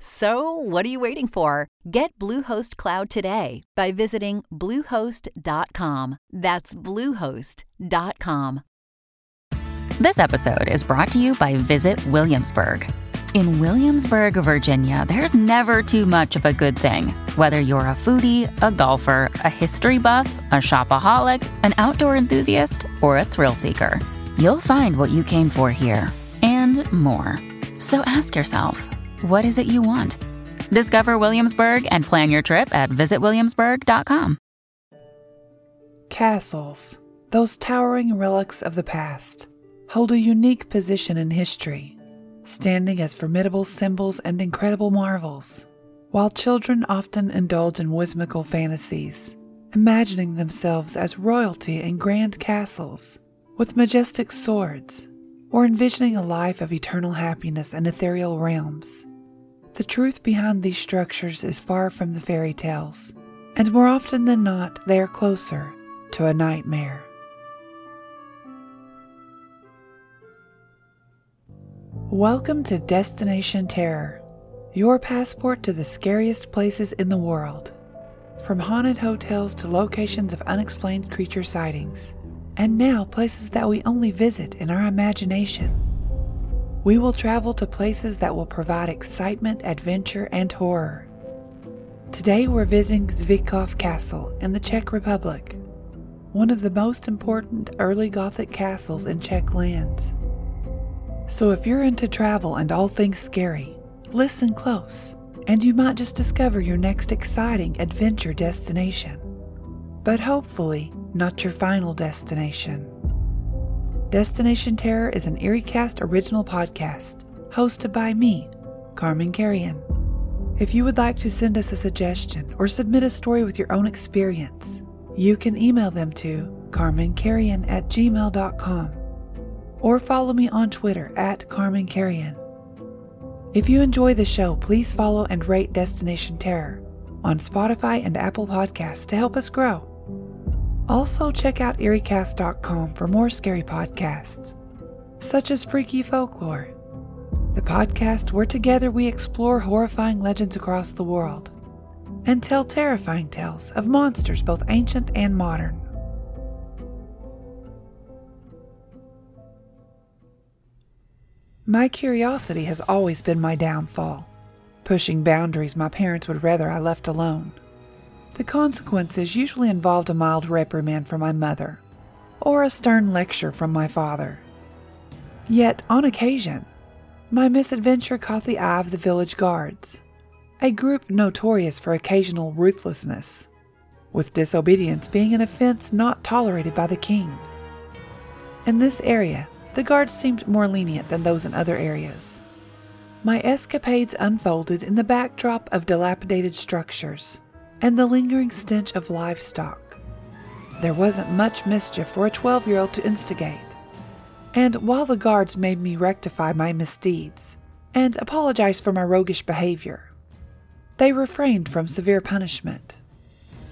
So, what are you waiting for? Get Bluehost Cloud today by visiting Bluehost.com. That's Bluehost.com. This episode is brought to you by Visit Williamsburg. In Williamsburg, Virginia, there's never too much of a good thing. Whether you're a foodie, a golfer, a history buff, a shopaholic, an outdoor enthusiast, or a thrill seeker, you'll find what you came for here and more. So ask yourself, what is it you want? Discover Williamsburg and plan your trip at visitwilliamsburg.com. Castles, those towering relics of the past, hold a unique position in history, standing as formidable symbols and incredible marvels. While children often indulge in whimsical fantasies, imagining themselves as royalty in grand castles with majestic swords, or envisioning a life of eternal happiness in ethereal realms. The truth behind these structures is far from the fairy tales, and more often than not, they are closer to a nightmare. Welcome to Destination Terror, your passport to the scariest places in the world. From haunted hotels to locations of unexplained creature sightings, and now places that we only visit in our imagination. We will travel to places that will provide excitement, adventure, and horror. Today we're visiting Zvikov Castle in the Czech Republic, one of the most important early Gothic castles in Czech lands. So if you're into travel and all things scary, listen close, and you might just discover your next exciting adventure destination. But hopefully, not your final destination. Destination Terror is an EerieCast original podcast hosted by me, Carman Carrion. If you would like to send us a suggestion or submit a story with your own experience, you can email them to carmancarrion at gmail.com or follow me on Twitter at Carman Carrion. If you enjoy the show, please follow and rate Destination Terror on Spotify and Apple Podcasts to help us grow. Also, check out EerieCast.com for more scary podcasts, such as Freaky Folklore, the podcast where together we explore horrifying legends across the world and tell terrifying tales of monsters both ancient and modern. My curiosity has always been my downfall, pushing boundaries my parents would rather I left alone. The consequences usually involved a mild reprimand from my mother or a stern lecture from my father. Yet, on occasion, my misadventure caught the eye of the village guards, a group notorious for occasional ruthlessness, with disobedience being an offense not tolerated by the king. In this area, the guards seemed more lenient than those in other areas. My escapades unfolded in the backdrop of dilapidated structures and the lingering stench of livestock. There wasn't much mischief for a 12 year old to instigate. And while the guards made me rectify my misdeeds and apologize for my roguish behavior, they refrained from severe punishment,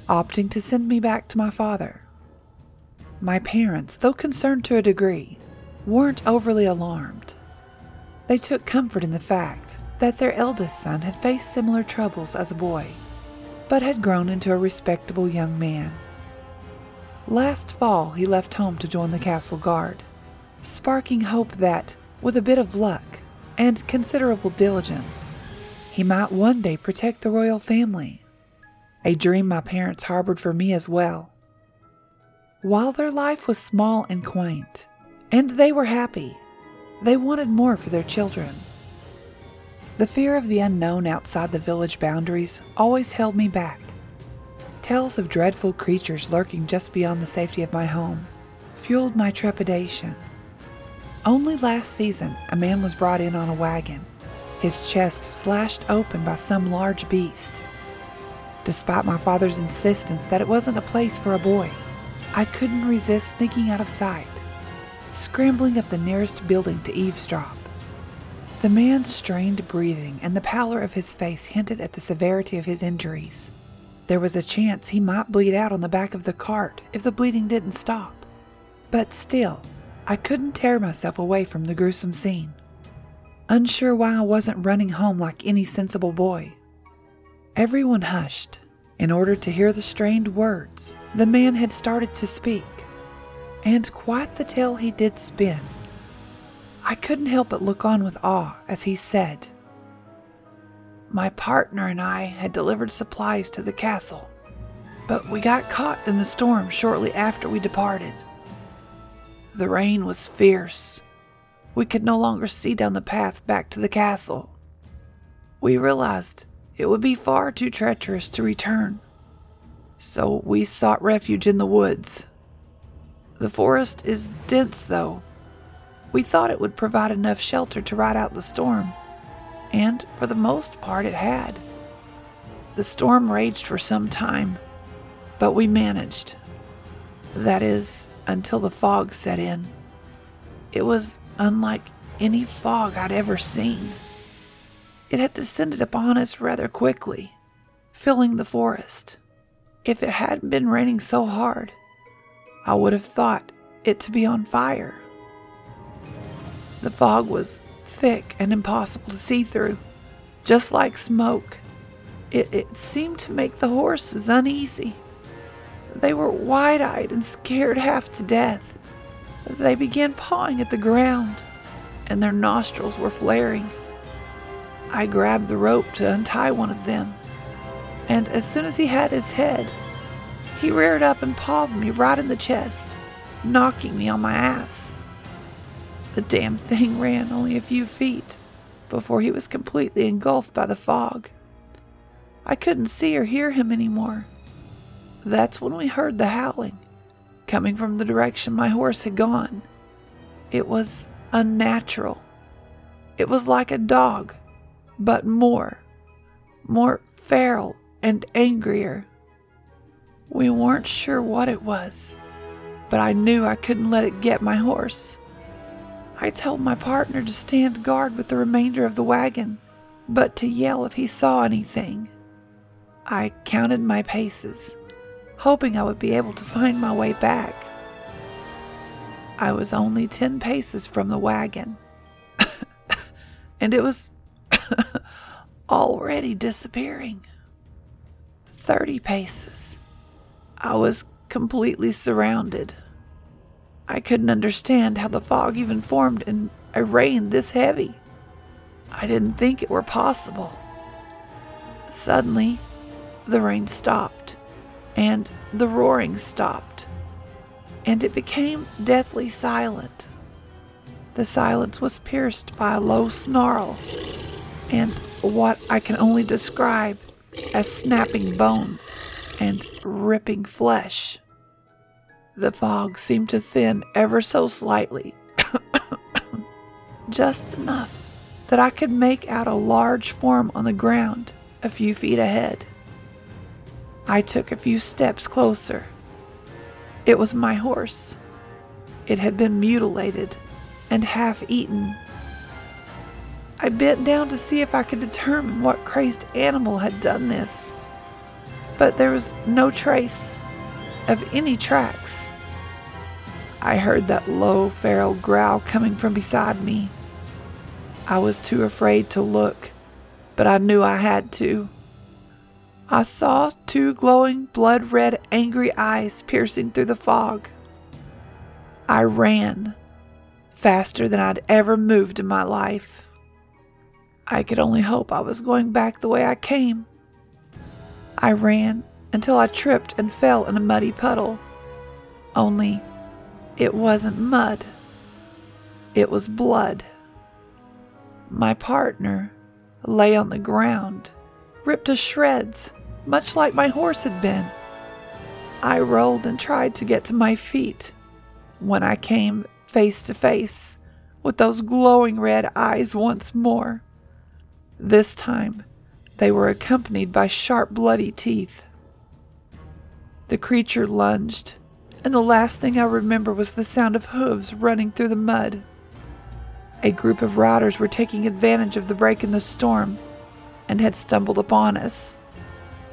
opting to send me back to my father. My parents, though concerned to a degree, weren't overly alarmed. They took comfort in the fact that their eldest son had faced similar troubles as a boy but had grown into a respectable young man. Last fall, he left home to join the castle guard, sparking hope that, with a bit of luck and considerable diligence, he might one day protect the royal family, a dream my parents harbored for me as well. While their life was small and quaint, and they were happy, they wanted more for their children. The fear of the unknown outside the village boundaries always held me back. Tales of dreadful creatures lurking just beyond the safety of my home fueled my trepidation. Only last season, a man was brought in on a wagon, his chest slashed open by some large beast. Despite my father's insistence that it wasn't a place for a boy, I couldn't resist sneaking out of sight, scrambling up the nearest building to eavesdrop. The man's strained breathing and the pallor of his face hinted at the severity of his injuries. There was a chance he might bleed out on the back of the cart if the bleeding didn't stop. But still, I couldn't tear myself away from the gruesome scene. Unsure why I wasn't running home like any sensible boy. Everyone hushed in order to hear the strained words the man had started to speak. And quite the tale he did spin. I couldn't help but look on with awe as he said, My partner and I had delivered supplies to the castle, but we got caught in the storm shortly after we departed. The rain was fierce. We could no longer see down the path back to the castle. We realized it would be far too treacherous to return, so we sought refuge in the woods. The forest is dense, though. We thought it would provide enough shelter to ride out the storm, and for the most part it had. The storm raged for some time, but we managed. That is, until the fog set in. It was unlike any fog I'd ever seen. It had descended upon us rather quickly, filling the forest. If it hadn't been raining so hard, I would have thought it to be on fire. The fog was thick and impossible to see through, just like smoke. It, it seemed to make the horses uneasy. They were wide eyed and scared half to death. They began pawing at the ground, and their nostrils were flaring. I grabbed the rope to untie one of them, and as soon as he had his head, he reared up and pawed me right in the chest, knocking me on my ass. The damn thing ran only a few feet before he was completely engulfed by the fog. I couldn't see or hear him anymore. That's when we heard the howling, coming from the direction my horse had gone. It was unnatural. It was like a dog, but more, more feral and angrier. We weren't sure what it was, but I knew I couldn't let it get my horse. I told my partner to stand guard with the remainder of the wagon, but to yell if he saw anything. I counted my paces hoping I would be able to find my way back. I was only 10 paces from the wagon, and it was already disappearing. 30 paces. I was completely surrounded. I couldn't understand how the fog even formed in a rain this heavy. I didn't think it were possible. Suddenly, the rain stopped and the roaring stopped, and it became deathly silent. The silence was pierced by a low snarl and what I can only describe as snapping bones and ripping flesh. The fog seemed to thin ever so slightly, just enough that I could make out a large form on the ground a few feet ahead. I took a few steps closer. It was my horse. It had been mutilated and half eaten. I bent down to see if I could determine what crazed animal had done this, but there was no trace of any tracks. I heard that low, feral growl coming from beside me. I was too afraid to look, but I knew I had to. I saw two glowing, blood red, angry eyes piercing through the fog. I ran faster than I'd ever moved in my life. I could only hope I was going back the way I came. I ran until I tripped and fell in a muddy puddle. Only it wasn't mud, it was blood. My partner lay on the ground, ripped to shreds, much like my horse had been. I rolled and tried to get to my feet when I came face to face with those glowing red eyes once more. This time, they were accompanied by sharp, bloody teeth. The creature lunged, and the last thing I remember was the sound of hooves running through the mud. A group of riders were taking advantage of the break in the storm and had stumbled upon us.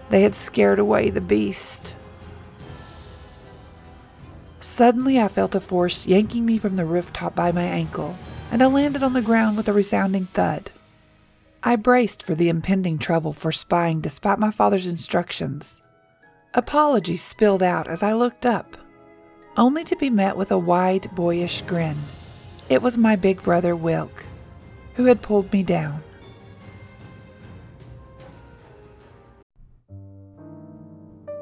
They had scared away the beast. Suddenly, I felt a force yanking me from the rooftop by my ankle, and I landed on the ground with a resounding thud. I braced for the impending trouble for spying despite my father's instructions. Apologies spilled out as I looked up, only to be met with a wide, boyish grin. It was my big brother Wilk, who had pulled me down.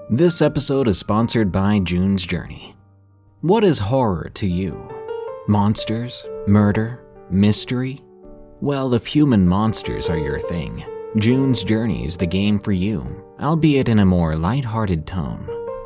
This episode is sponsored by June's Journey. What is horror to you? Monsters? Murder? Mystery? Well, if human monsters are your thing, June's Journey is the game for you, albeit in a more light-hearted tone.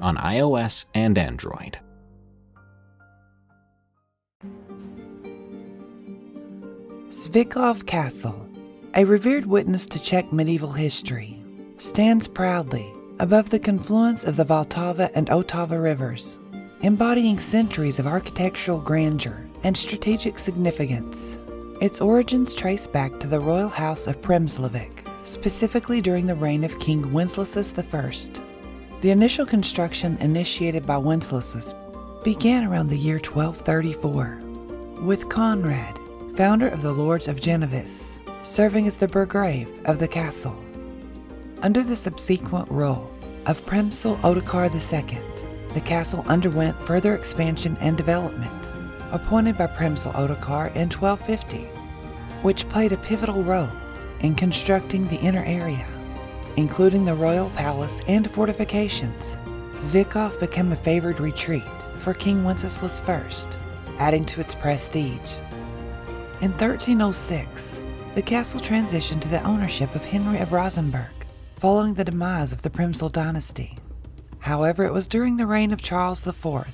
on iOS and Android. Zvikov Castle, a revered witness to Czech medieval history, stands proudly above the confluence of the Vltava and Otava rivers, embodying centuries of architectural grandeur and strategic significance. Its origins trace back to the royal house of Přemyslovic, specifically during the reign of King Wenceslas I. The initial construction initiated by Wenceslas began around the year 1234, with Conrad, founder of the Lords of Genovis, serving as the burgrave of the castle. Under the subsequent rule of Přemysl Ottokar II, the castle underwent further expansion and development, appointed by Přemysl Ottokar in 1250, which played a pivotal role in constructing the inner area including the royal palace and fortifications. Zvikov became a favored retreat for King Wenceslas I, adding to its prestige. In 1306, the castle transitioned to the ownership of Henry of Rosenberg, following the demise of the Přemysl dynasty. However, it was during the reign of Charles IV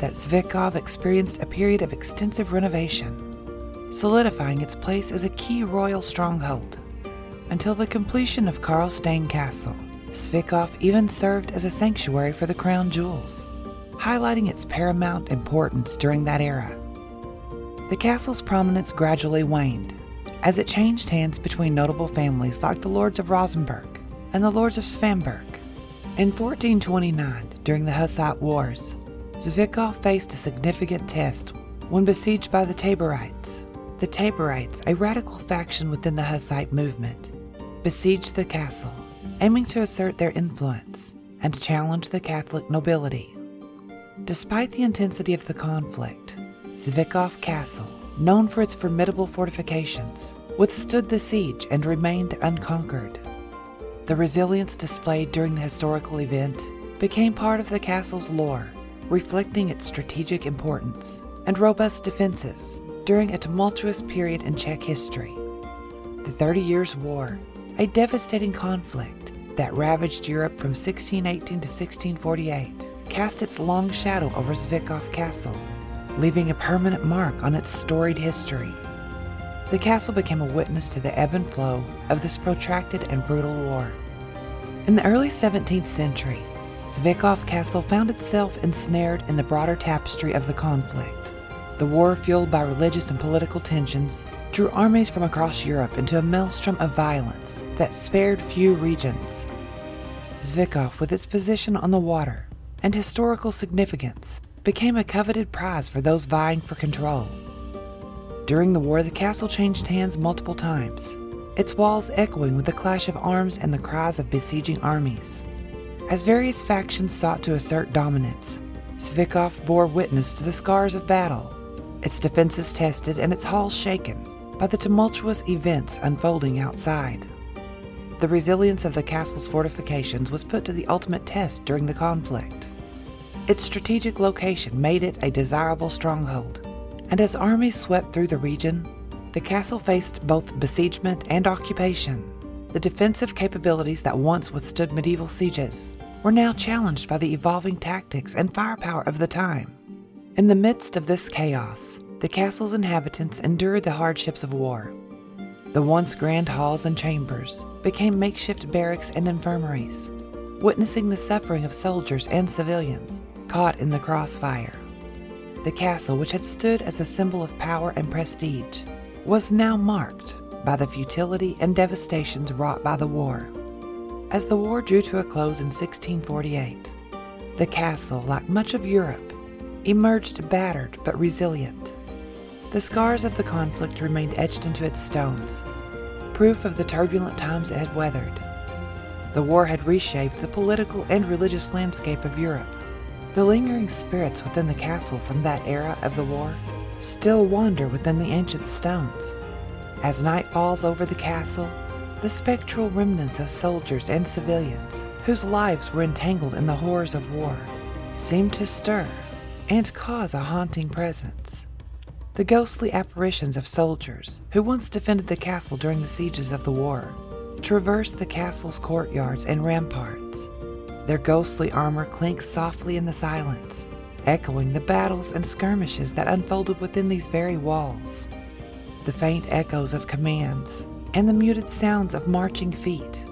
that Zvikov experienced a period of extensive renovation, solidifying its place as a key royal stronghold. Until the completion of Karlstein Castle, Zvikov even served as a sanctuary for the crown jewels, highlighting its paramount importance during that era. The castle's prominence gradually waned as it changed hands between notable families like the Lords of Rosenberg and the Lords of Svamberg. In 1429, during the Hussite Wars, Zvikov faced a significant test when besieged by the Taborites. The Taborites, a radical faction within the Hussite movement, besieged the castle, aiming to assert their influence and challenge the Catholic nobility. Despite the intensity of the conflict, Zvikov Castle, known for its formidable fortifications, withstood the siege and remained unconquered. The resilience displayed during the historical event became part of the castle's lore, reflecting its strategic importance and robust defenses during a tumultuous period in Czech history. The Thirty Years' War a devastating conflict that ravaged Europe from 1618 to 1648 cast its long shadow over Zvikov Castle, leaving a permanent mark on its storied history. The castle became a witness to the ebb and flow of this protracted and brutal war. In the early 17th century, Zvikov Castle found itself ensnared in the broader tapestry of the conflict. The war, fueled by religious and political tensions, drew armies from across Europe into a maelstrom of violence that spared few regions. Zvikov, with its position on the water and historical significance, became a coveted prize for those vying for control. During the war, the castle changed hands multiple times, its walls echoing with the clash of arms and the cries of besieging armies. As various factions sought to assert dominance, Zvikov bore witness to the scars of battle, its defenses tested and its halls shaken by the tumultuous events unfolding outside. The resilience of the castle's fortifications was put to the ultimate test during the conflict. Its strategic location made it a desirable stronghold, and as armies swept through the region, the castle faced both besiegement and occupation. The defensive capabilities that once withstood medieval sieges were now challenged by the evolving tactics and firepower of the time. In the midst of this chaos, the castle's inhabitants endured the hardships of war. The once grand halls and chambers became makeshift barracks and infirmaries, witnessing the suffering of soldiers and civilians caught in the crossfire. The castle, which had stood as a symbol of power and prestige, was now marked by the futility and devastations wrought by the war. As the war drew to a close in 1648, the castle, like much of Europe, emerged battered but resilient. The scars of the conflict remained etched into its stones, proof of the turbulent times it had weathered. The war had reshaped the political and religious landscape of Europe. The lingering spirits within the castle from that era of the war still wander within the ancient stones. As night falls over the castle, the spectral remnants of soldiers and civilians, whose lives were entangled in the horrors of war, seem to stir and cause a haunting presence. The ghostly apparitions of soldiers who once defended the castle during the sieges of the war traverse the castle's courtyards and ramparts. Their ghostly armor clinks softly in the silence, echoing the battles and skirmishes that unfolded within these very walls. The faint echoes of commands and the muted sounds of marching feet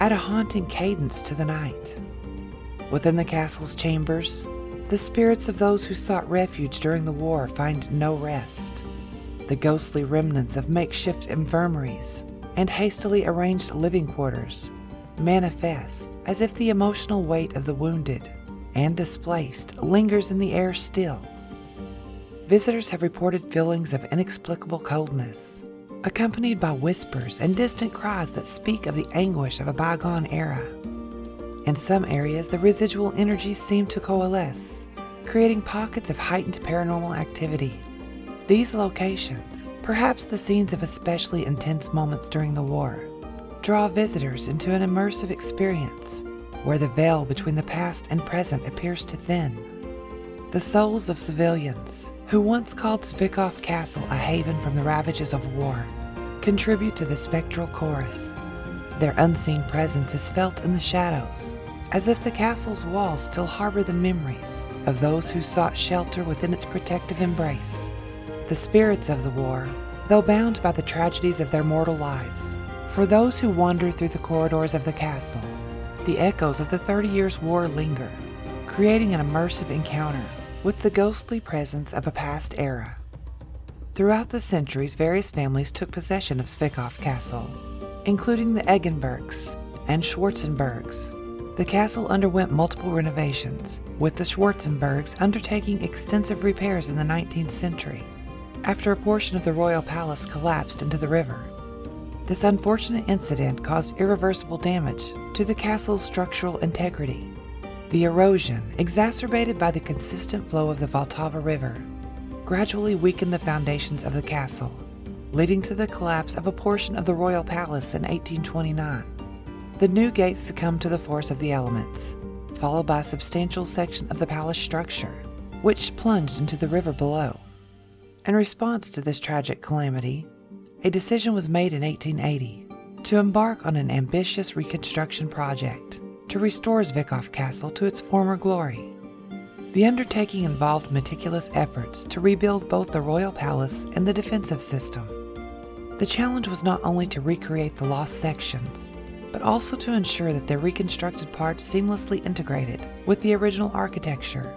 add a haunting cadence to the night. Within the castle's chambers, the spirits of those who sought refuge during the war find no rest. The ghostly remnants of makeshift infirmaries and hastily arranged living quarters manifest as if the emotional weight of the wounded and displaced lingers in the air still. Visitors have reported feelings of inexplicable coldness, accompanied by whispers and distant cries that speak of the anguish of a bygone era. In some areas, the residual energies seem to coalesce, creating pockets of heightened paranormal activity. These locations, perhaps the scenes of especially intense moments during the war, draw visitors into an immersive experience where the veil between the past and present appears to thin. The souls of civilians, who once called Zvikov Castle a haven from the ravages of war, contribute to the spectral chorus. Their unseen presence is felt in the shadows, as if the castle's walls still harbor the memories of those who sought shelter within its protective embrace. The spirits of the war, though bound by the tragedies of their mortal lives, for those who wander through the corridors of the castle, the echoes of the Thirty Years' War linger, creating an immersive encounter with the ghostly presence of a past era. Throughout the centuries, various families took possession of Zvikov Castle, including the Eggenbergs and Schwarzenbergs. The castle underwent multiple renovations, with the Schwarzenbergs undertaking extensive repairs in the 19th century, after a portion of the royal palace collapsed into the river. This unfortunate incident caused irreversible damage to the castle's structural integrity. The erosion, exacerbated by the consistent flow of the Vltava River, gradually weakened the foundations of the castle, leading to the collapse of a portion of the royal palace in 1829. The new gates succumbed to the force of the elements, followed by a substantial section of the palace structure, which plunged into the river below. In response to this tragic calamity, a decision was made in 1880 to embark on an ambitious reconstruction project to restore Zvikov Castle to its former glory. The undertaking involved meticulous efforts to rebuild both the royal palace and the defensive system. The challenge was not only to recreate the lost sections, but also to ensure that the reconstructed parts seamlessly integrated with the original architecture.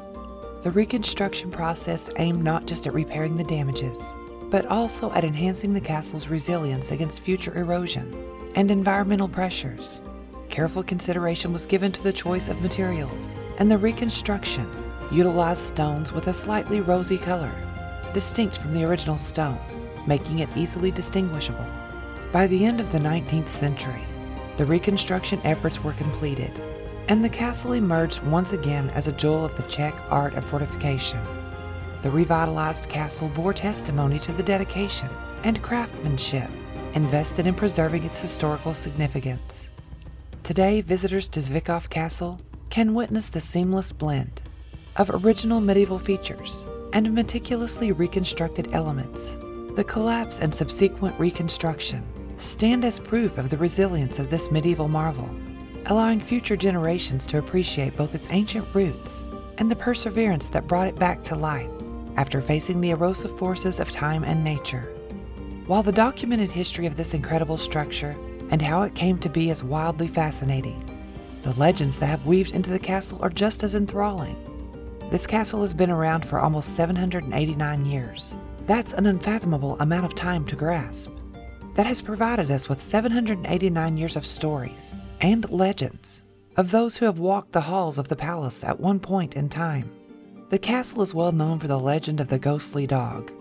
The reconstruction process aimed not just at repairing the damages, but also at enhancing the castle's resilience against future erosion and environmental pressures. Careful consideration was given to the choice of materials, and the reconstruction utilized stones with a slightly rosy color, distinct from the original stone, making it easily distinguishable. By the end of the 19th century, the reconstruction efforts were completed, and the castle emerged once again as a jewel of the Czech art of fortification. The revitalized castle bore testimony to the dedication and craftsmanship invested in preserving its historical significance. Today, visitors to Zvikov Castle can witness the seamless blend of original medieval features and meticulously reconstructed elements. The collapse and subsequent reconstruction stand as proof of the resilience of this medieval marvel, allowing future generations to appreciate both its ancient roots and the perseverance that brought it back to life after facing the erosive forces of time and nature. While the documented history of this incredible structure and how it came to be is wildly fascinating, the legends that have weaved into the castle are just as enthralling. This castle has been around for almost 789 years. That's an unfathomable amount of time to grasp. That has provided us with 789 years of stories and legends of those who have walked the halls of the palace at one point in time. The castle is well known for the legend of the ghostly dog.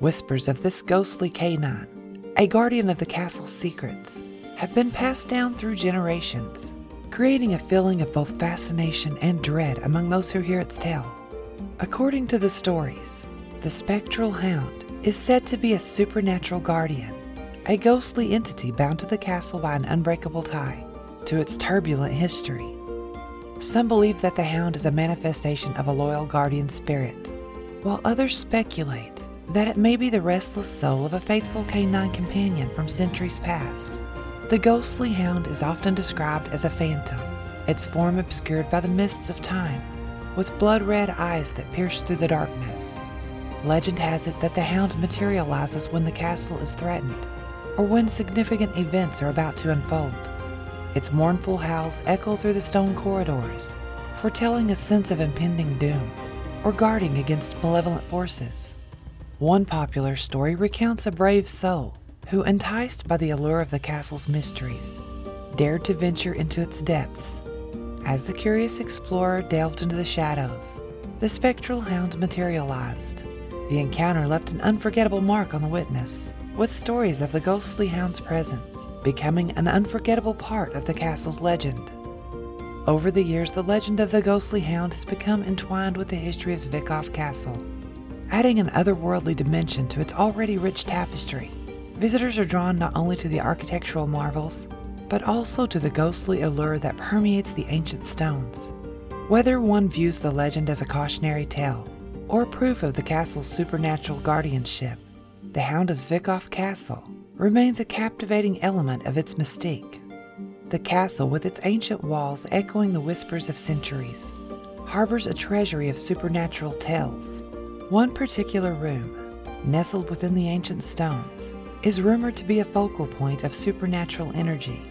Whispers of this ghostly canine, a guardian of the castle's secrets, have been passed down through generations creating a feeling of both fascination and dread among those who hear its tale. According to the stories, the spectral hound is said to be a supernatural guardian, a ghostly entity bound to the castle by an unbreakable tie to its turbulent history. Some believe that the hound is a manifestation of a loyal guardian spirit, while others speculate that it may be the restless soul of a faithful canine companion from centuries past. The ghostly hound is often described as a phantom, its form obscured by the mists of time, with blood red eyes that pierce through the darkness. Legend has it that the hound materializes when the castle is threatened or when significant events are about to unfold. Its mournful howls echo through the stone corridors, foretelling a sense of impending doom or guarding against malevolent forces. One popular story recounts a brave soul who, enticed by the allure of the castle's mysteries, dared to venture into its depths. As the curious explorer delved into the shadows, the spectral hound materialized. The encounter left an unforgettable mark on the witness, with stories of the ghostly hound's presence becoming an unforgettable part of the castle's legend. Over the years, the legend of the ghostly hound has become entwined with the history of Zvikov Castle, adding an otherworldly dimension to its already rich tapestry. Visitors are drawn not only to the architectural marvels, but also to the ghostly allure that permeates the ancient stones. Whether one views the legend as a cautionary tale or proof of the castle's supernatural guardianship, the Hound of Zvikov Castle remains a captivating element of its mystique. The castle, with its ancient walls echoing the whispers of centuries, harbors a treasury of supernatural tales. One particular room, nestled within the ancient stones, is rumored to be a focal point of supernatural energy.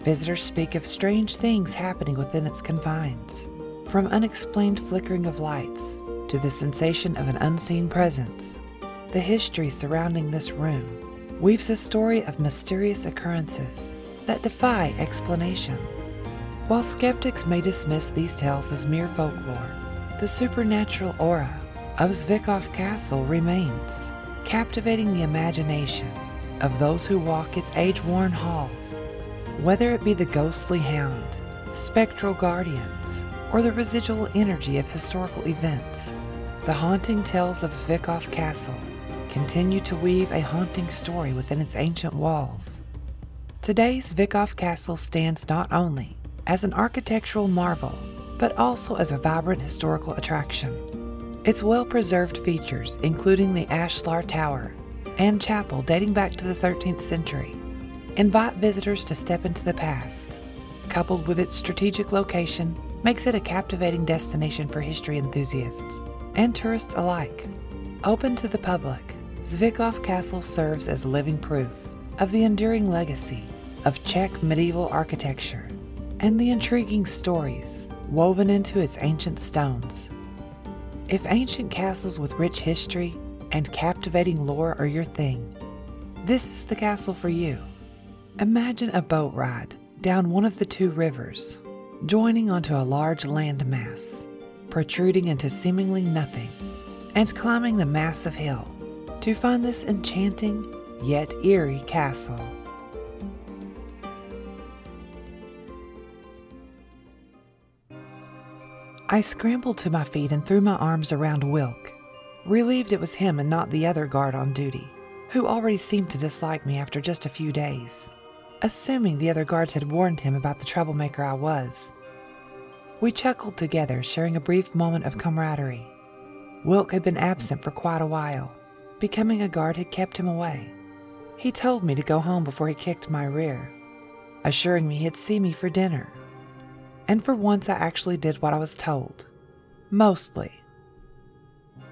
Visitors speak of strange things happening within its confines, from unexplained flickering of lights to the sensation of an unseen presence. The history surrounding this room weaves a story of mysterious occurrences that defy explanation. While skeptics may dismiss these tales as mere folklore, the supernatural aura of Zvikov Castle remains, captivating the imagination of those who walk its age worn halls, whether it be the ghostly hound, spectral guardians, or the residual energy of historical events. The haunting tales of Zvikov Castle continue to weave a haunting story within its ancient walls. Today's Zvikov Castle stands not only as an architectural marvel, but also as a vibrant historical attraction. Its well preserved features, including the Ashlar Tower and chapel dating back to the 13th century, invite visitors to step into the past. Coupled with its strategic location, makes it a captivating destination for history enthusiasts and tourists alike. Open to the public, Zvikov Castle serves as living proof of the enduring legacy of Czech medieval architecture and the intriguing stories woven into its ancient stones. If ancient castles with rich history and captivating lore are your thing, this is the castle for you. Imagine a boat ride down one of the two rivers, joining onto a large landmass, protruding into seemingly nothing, and climbing the massive hill to find this enchanting yet eerie castle. I scrambled to my feet and threw my arms around Wilk, relieved it was him and not the other guard on duty, who already seemed to dislike me after just a few days, assuming the other guards had warned him about the troublemaker I was. We chuckled together, sharing a brief moment of camaraderie. Wilk had been absent for quite a while. Becoming a guard had kept him away. He told me to go home before he kicked my rear, assuring me he'd see me for dinner and for once I actually did what I was told. Mostly.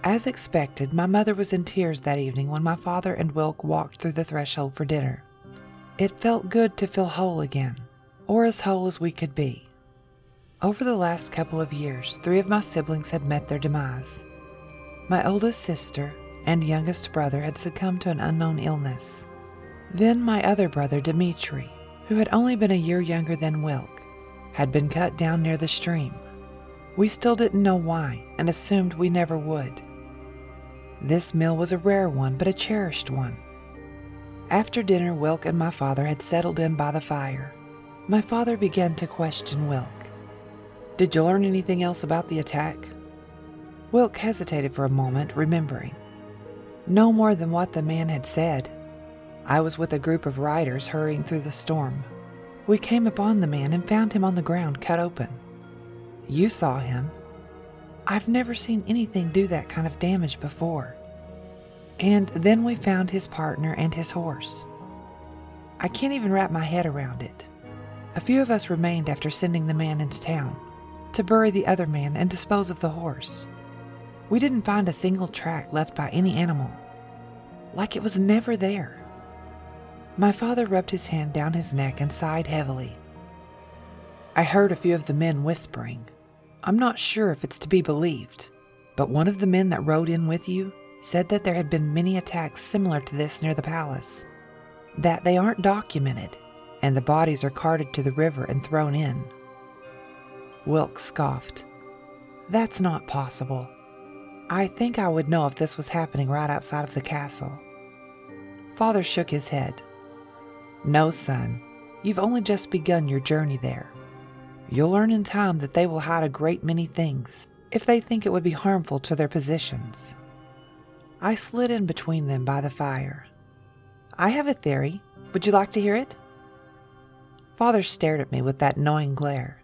As expected, my mother was in tears that evening when my father and Wilk walked through the threshold for dinner. It felt good to feel whole again, or as whole as we could be. Over the last couple of years, three of my siblings had met their demise. My oldest sister and youngest brother had succumbed to an unknown illness. Then my other brother, Dmitri, who had only been a year younger than Wilk, had been cut down near the stream. We still didn't know why and assumed we never would. This meal was a rare one, but a cherished one. After dinner, Wilk and my father had settled in by the fire. My father began to question Wilk. Did you learn anything else about the attack? Wilk hesitated for a moment, remembering. No more than what the man had said. I was with a group of riders hurrying through the storm. We came upon the man and found him on the ground cut open. You saw him. I've never seen anything do that kind of damage before. And then we found his partner and his horse. I can't even wrap my head around it. A few of us remained after sending the man into town to bury the other man and dispose of the horse. We didn't find a single track left by any animal, like it was never there. My father rubbed his hand down his neck and sighed heavily. I heard a few of the men whispering. I'm not sure if it's to be believed, but one of the men that rode in with you said that there had been many attacks similar to this near the palace, that they aren't documented, and the bodies are carted to the river and thrown in. Wilk scoffed. That's not possible. I think I would know if this was happening right outside of the castle. Father shook his head. No, son, you've only just begun your journey there. You'll learn in time that they will hide a great many things if they think it would be harmful to their positions. I slid in between them by the fire. I have a theory. Would you like to hear it? Father stared at me with that knowing glare.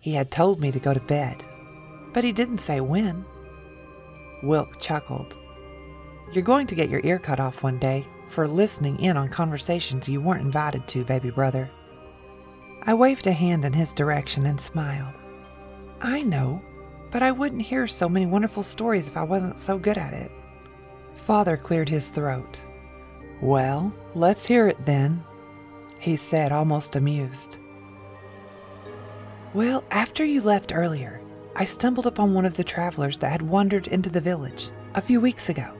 He had told me to go to bed, but he didn't say when. Wilk chuckled. You're going to get your ear cut off one day, for listening in on conversations you weren't invited to, baby brother. I waved a hand in his direction and smiled. I know, but I wouldn't hear so many wonderful stories if I wasn't so good at it. Father cleared his throat. Well, let's hear it then, he said, almost amused. Well, after you left earlier, I stumbled upon one of the travelers that had wandered into the village a few weeks ago.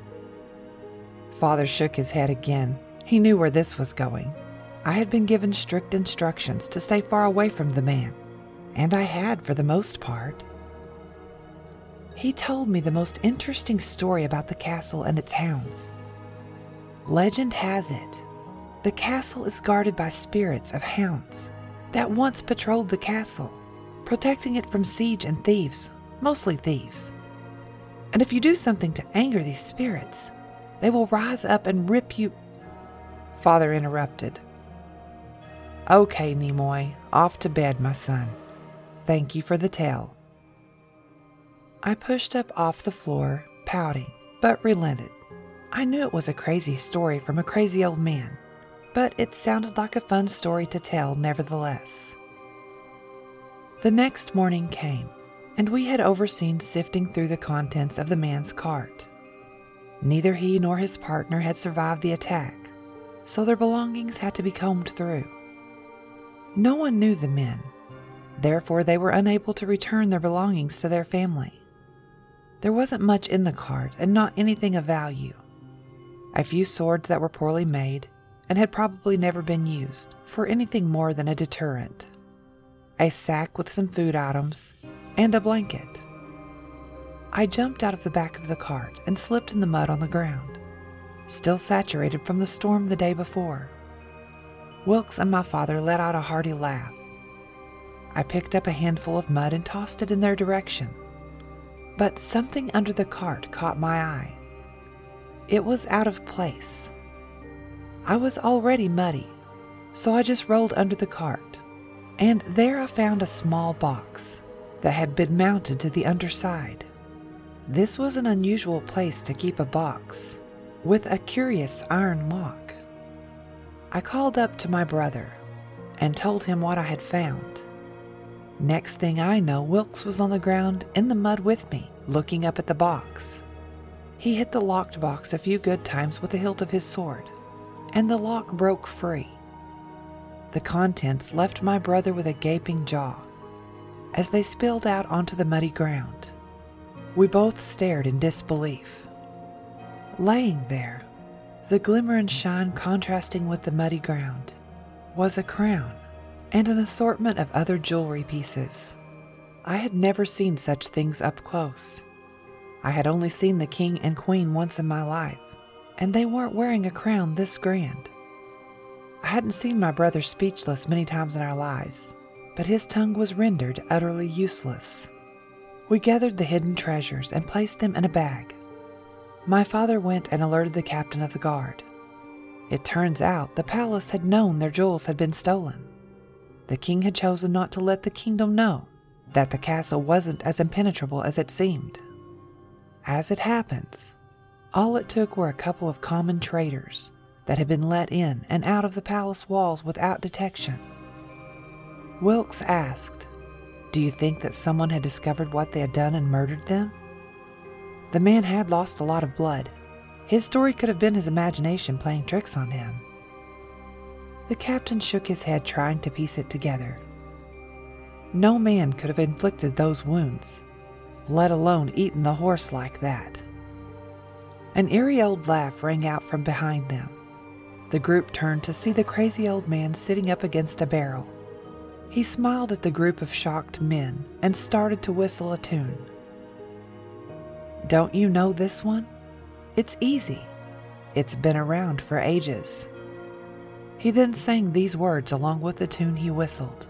Father shook his head again. He knew where this was going. I had been given strict instructions to stay far away from the man, and I had for the most part. He told me the most interesting story about the castle and its hounds. Legend has it the castle is guarded by spirits of hounds that once patrolled the castle, protecting it from siege and thieves, mostly thieves. And if you do something to anger these spirits, they will rise up and rip you. Father interrupted. Okay, Nimoy, off to bed, my son. Thank you for the tale. I pushed up off the floor, pouting, but relented. I knew it was a crazy story from a crazy old man, but it sounded like a fun story to tell nevertheless. The next morning came, and we had overseen sifting through the contents of the man's cart. Neither he nor his partner had survived the attack, so their belongings had to be combed through. No one knew the men, therefore, they were unable to return their belongings to their family. There wasn't much in the cart and not anything of value. A few swords that were poorly made and had probably never been used for anything more than a deterrent, a sack with some food items, and a blanket. I jumped out of the back of the cart and slipped in the mud on the ground, still saturated from the storm the day before. Wilkes and my father let out a hearty laugh. I picked up a handful of mud and tossed it in their direction. But something under the cart caught my eye. It was out of place. I was already muddy, so I just rolled under the cart, and there I found a small box that had been mounted to the underside. This was an unusual place to keep a box, with a curious iron lock. I called up to my brother and told him what I had found. Next thing I know, Wilkes was on the ground in the mud with me, looking up at the box. He hit the locked box a few good times with the hilt of his sword, and the lock broke free. The contents left my brother with a gaping jaw as they spilled out onto the muddy ground. We both stared in disbelief. Laying there, the glimmer and shine contrasting with the muddy ground, was a crown and an assortment of other jewelry pieces. I had never seen such things up close. I had only seen the king and queen once in my life, and they weren't wearing a crown this grand. I hadn't seen my brother speechless many times in our lives, but his tongue was rendered utterly useless. We gathered the hidden treasures and placed them in a bag. My father went and alerted the captain of the guard. It turns out the palace had known their jewels had been stolen. The king had chosen not to let the kingdom know that the castle wasn't as impenetrable as it seemed. As it happens, all it took were a couple of common traders that had been let in and out of the palace walls without detection. Wilkes asked, Do you think that someone had discovered what they had done and murdered them? The man had lost a lot of blood. His story could have been his imagination playing tricks on him. The captain shook his head, trying to piece it together. No man could have inflicted those wounds let alone eaten the horse like that. An eerie old laugh rang out from behind them. The group turned to see the crazy old man sitting up against a barrel. He smiled at the group of shocked men and started to whistle a tune. Don't you know this one? It's easy. It's been around for ages. He then sang these words along with the tune he whistled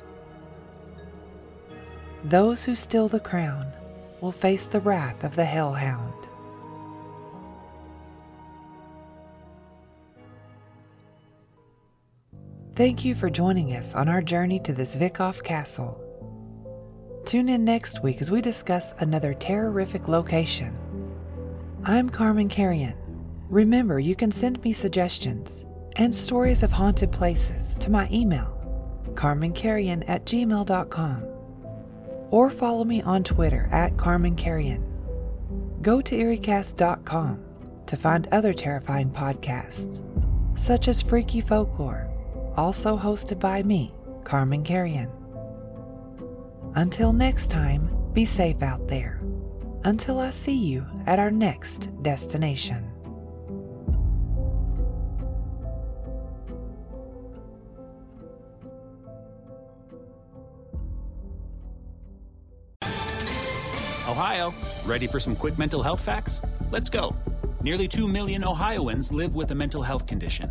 Those who steal the crown will face the wrath of the hellhound. Thank you for joining us on our journey to this Zvikov castle. Tune in next week as we discuss another terrorific location. I'm Carman Carrion. Remember, you can send me suggestions and stories of haunted places to my email, carmancarrion at gmail.com or follow me on Twitter at Carman Carrion. Go to EerieCast.com to find other terrifying podcasts, such as Freaky Folklore, also hosted by me, Carman Carrion. Until next time, be safe out there. Until I see you at our next destination. Ohio, ready for some quick mental health facts? Let's go. Nearly 2 million Ohioans live with a mental health condition.